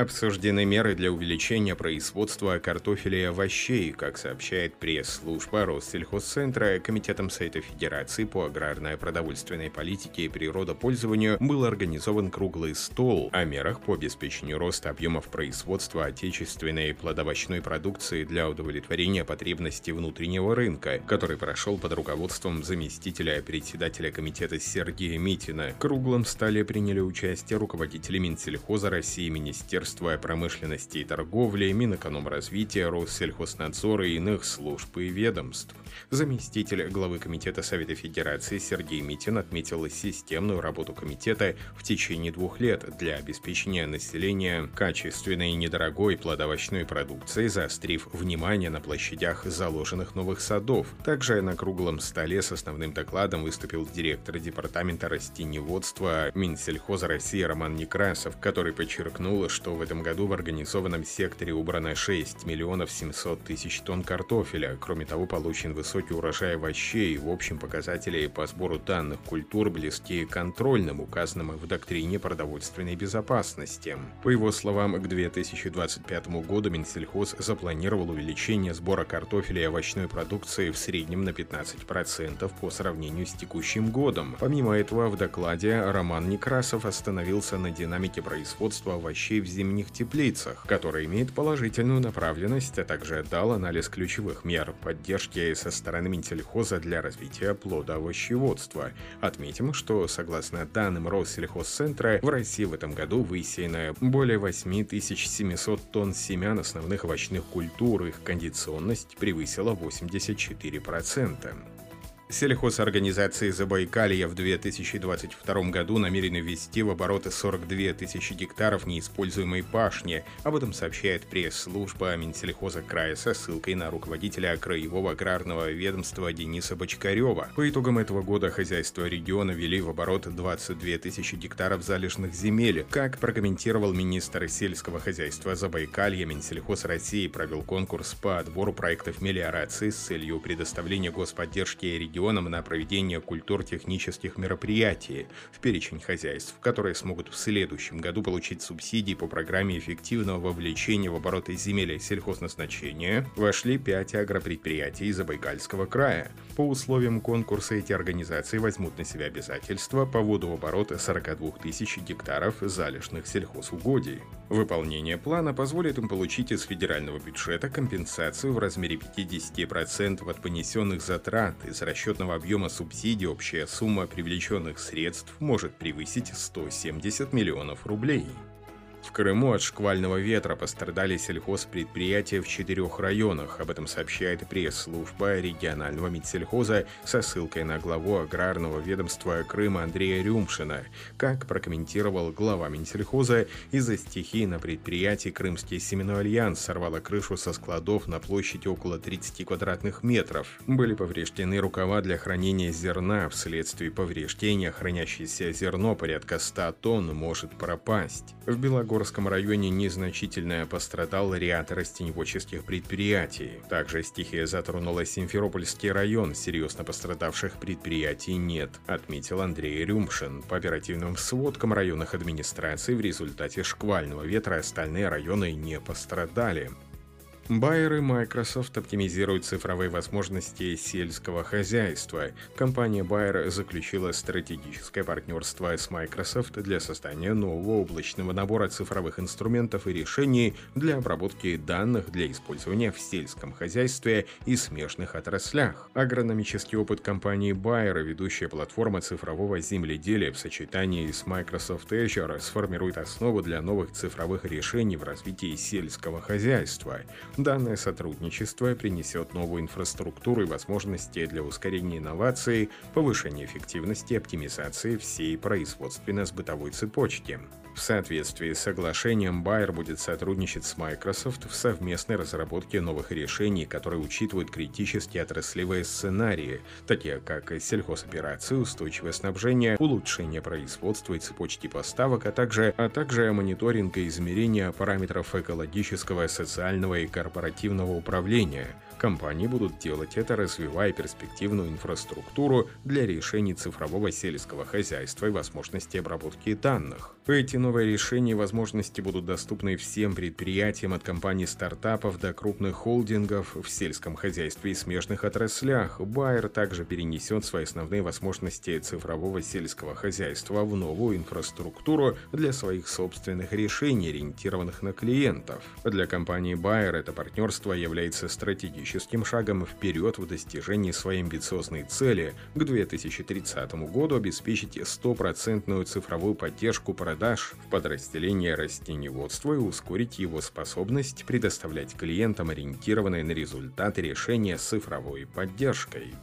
Обсуждены меры для увеличения производства картофеля и овощей, как сообщает пресс-служба Россельхозцентра. Комитетом Совета Федерации по аграрной продовольственной политике и природопользованию был организован круглый стол о мерах по обеспечению роста объемов производства отечественной плодовочной продукции для удовлетворения потребностей внутреннего рынка, который прошел под руководством заместителя председателя комитета Сергея Митина. В круглом столе приняли участие руководители Минсельхоза России, Министерства Министерства промышленности и торговли, Минэкономразвития, Россельхознадзора и иных служб и ведомств. Заместитель главы Комитета Совета Федерации Сергей Митин отметил системную работу комитета в течение двух лет для обеспечения населения качественной и недорогой плодовочной продукцией, заострив внимание на площадях заложенных новых садов. Также на круглом столе с основным докладом выступил директор Департамента растениеводства Минсельхоза России Роман Некрасов, который подчеркнул, что в этом году в организованном секторе убрано 6 миллионов 700 тысяч тонн картофеля. Кроме того, получен высокий урожай овощей. В общем, показатели по сбору данных культур близки к контрольным, указанным в доктрине продовольственной безопасности. По его словам, к 2025 году Минсельхоз запланировал увеличение сбора картофеля и овощной продукции в среднем на 15% по сравнению с текущим годом. Помимо этого, в докладе Роман Некрасов остановился на динамике производства овощей в зимнем зимних теплицах, который имеет положительную направленность, а также дал анализ ключевых мер поддержки со стороны Минсельхоза для развития плодоовощеводства. Отметим, что согласно данным Россельхозцентра, в России в этом году высеяно более 8700 тонн семян основных овощных культур, их кондиционность превысила 84%. Сельхозорганизации Забайкалья в 2022 году намерены ввести в обороты 42 тысячи гектаров неиспользуемой пашни. Об этом сообщает пресс-служба Минсельхоза края со ссылкой на руководителя Краевого аграрного ведомства Дениса Бочкарева. По итогам этого года хозяйство региона ввели в оборот 22 тысячи гектаров залежных земель. Как прокомментировал министр сельского хозяйства Забайкалья, Минсельхоз России провел конкурс по отбору проектов мелиорации с целью предоставления господдержки региону регионам на проведение культур-технических мероприятий в перечень хозяйств, которые смогут в следующем году получить субсидии по программе эффективного вовлечения в обороты земель сельхозназначения, вошли пять агропредприятий из Забайкальского края. По условиям конкурса эти организации возьмут на себя обязательства по вводу в оборот 42 тысяч гектаров залежных сельхозугодий. Выполнение плана позволит им получить из федерального бюджета компенсацию в размере 50% от понесенных затрат из расчетного объема субсидий общая сумма привлеченных средств может превысить 170 миллионов рублей. В Крыму от шквального ветра пострадали сельхозпредприятия в четырех районах. Об этом сообщает пресс-служба регионального медсельхоза со ссылкой на главу аграрного ведомства Крыма Андрея Рюмшина. Как прокомментировал глава Минсельхоза, из-за стихии на предприятии Крымский семенной альянс сорвало крышу со складов на площади около 30 квадратных метров. Были повреждены рукава для хранения зерна. Вследствие повреждения хранящееся зерно порядка 100 тонн может пропасть. В Белогорске Белогорском районе незначительно пострадал ряд растеневодческих предприятий. Также стихия затронула Симферопольский район, серьезно пострадавших предприятий нет, отметил Андрей Рюмшин. По оперативным сводкам районных администраций в результате шквального ветра остальные районы не пострадали. Байер и Microsoft оптимизируют цифровые возможности сельского хозяйства. Компания Bayer заключила стратегическое партнерство с Microsoft для создания нового облачного набора цифровых инструментов и решений для обработки данных для использования в сельском хозяйстве и смежных отраслях. Агрономический опыт компании Bayer, ведущая платформа цифрового земледелия в сочетании с Microsoft Azure, сформирует основу для новых цифровых решений в развитии сельского хозяйства. Данное сотрудничество принесет новую инфраструктуру и возможности для ускорения инноваций, повышения эффективности и оптимизации всей производственно-сбытовой цепочки. В соответствии с соглашением, Bayer будет сотрудничать с Microsoft в совместной разработке новых решений, которые учитывают критические отраслевые сценарии, такие как сельхозоперации, устойчивое снабжение, улучшение производства и цепочки поставок, а также, а также мониторинг и измерение параметров экологического, социального и корпоративного управления – Компании будут делать это, развивая перспективную инфраструктуру для решений цифрового сельского хозяйства и возможности обработки данных. Эти новые решения и возможности будут доступны всем предприятиям от компаний стартапов до крупных холдингов в сельском хозяйстве и смежных отраслях. Байер также перенесет свои основные возможности цифрового сельского хозяйства в новую инфраструктуру для своих собственных решений, ориентированных на клиентов. Для компании Байер это партнерство является стратегическим шагом вперед в достижении своей амбициозной цели к 2030 году обеспечить стопроцентную цифровую поддержку продаж в подразделении растениеводства и ускорить его способность предоставлять клиентам ориентированные на результаты решения с цифровой поддержкой.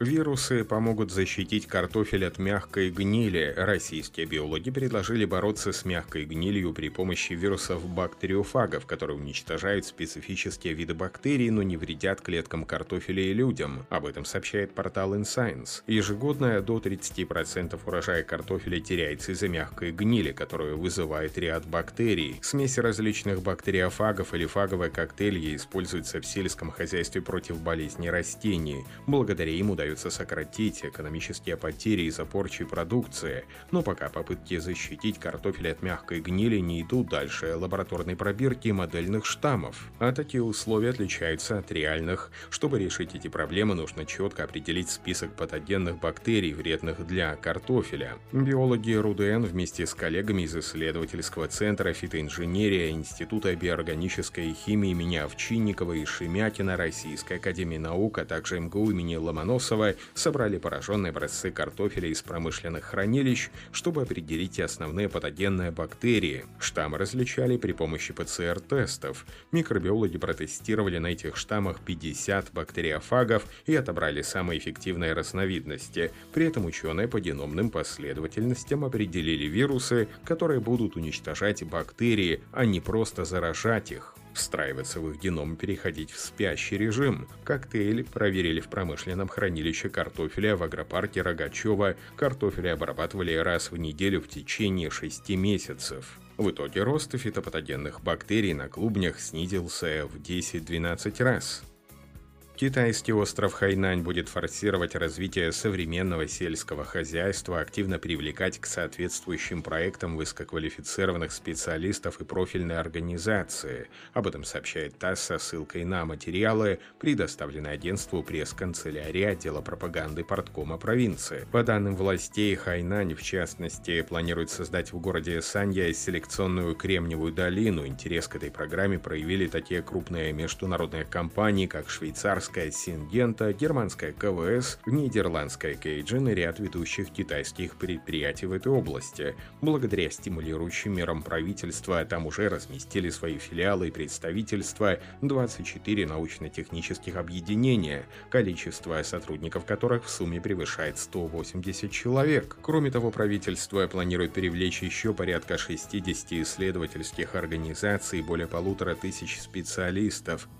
Вирусы помогут защитить картофель от мягкой гнили. Российские биологи предложили бороться с мягкой гнилью при помощи вирусов бактериофагов, которые уничтожают специфические виды бактерий, но не вредят клеткам картофеля и людям. Об этом сообщает портал InScience. Ежегодно до 30% урожая картофеля теряется из-за мягкой гнили, которую вызывает ряд бактерий. Смеси различных бактериофагов или фаговые коктейли используются в сельском хозяйстве против болезней растений. Благодаря им удается пытаются сократить экономические потери из-за порчи продукции, но пока попытки защитить картофель от мягкой гнили не идут дальше лабораторной пробирки модельных штаммов, а такие условия отличаются от реальных. Чтобы решить эти проблемы, нужно четко определить список патогенных бактерий, вредных для картофеля. Биологи РУДН вместе с коллегами из исследовательского центра фитоинженерия Института биорганической химии имени Овчинникова и Шемякина Российской академии наук, а также МГУ имени Ломоносова Кузнецова собрали пораженные образцы картофеля из промышленных хранилищ, чтобы определить основные патогенные бактерии. Штаммы различали при помощи ПЦР-тестов. Микробиологи протестировали на этих штаммах 50 бактериофагов и отобрали самые эффективные разновидности. При этом ученые по геномным последовательностям определили вирусы, которые будут уничтожать бактерии, а не просто заражать их встраиваться в их геном и переходить в спящий режим. Коктейль проверили в промышленном хранилище картофеля в агропарке Рогачева. Картофель обрабатывали раз в неделю в течение 6 месяцев. В итоге рост фитопатогенных бактерий на клубнях снизился в 10-12 раз. Китайский остров Хайнань будет форсировать развитие современного сельского хозяйства, активно привлекать к соответствующим проектам высококвалифицированных специалистов и профильные организации. Об этом сообщает ТАСС со ссылкой на материалы, предоставленные агентству пресс-канцелярии отдела пропаганды порткома провинции. По данным властей, Хайнань, в частности, планирует создать в городе Санья селекционную Кремниевую долину. Интерес к этой программе проявили такие крупные международные компании, как швейцарская швейцарская Сингента, германская КВС, нидерландская Кейджин и ряд ведущих китайских предприятий в этой области. Благодаря стимулирующим мерам правительства там уже разместили свои филиалы и представительства 24 научно-технических объединения, количество сотрудников которых в сумме превышает 180 человек. Кроме того, правительство планирует привлечь еще порядка 60 исследовательских организаций и более полутора тысяч специалистов.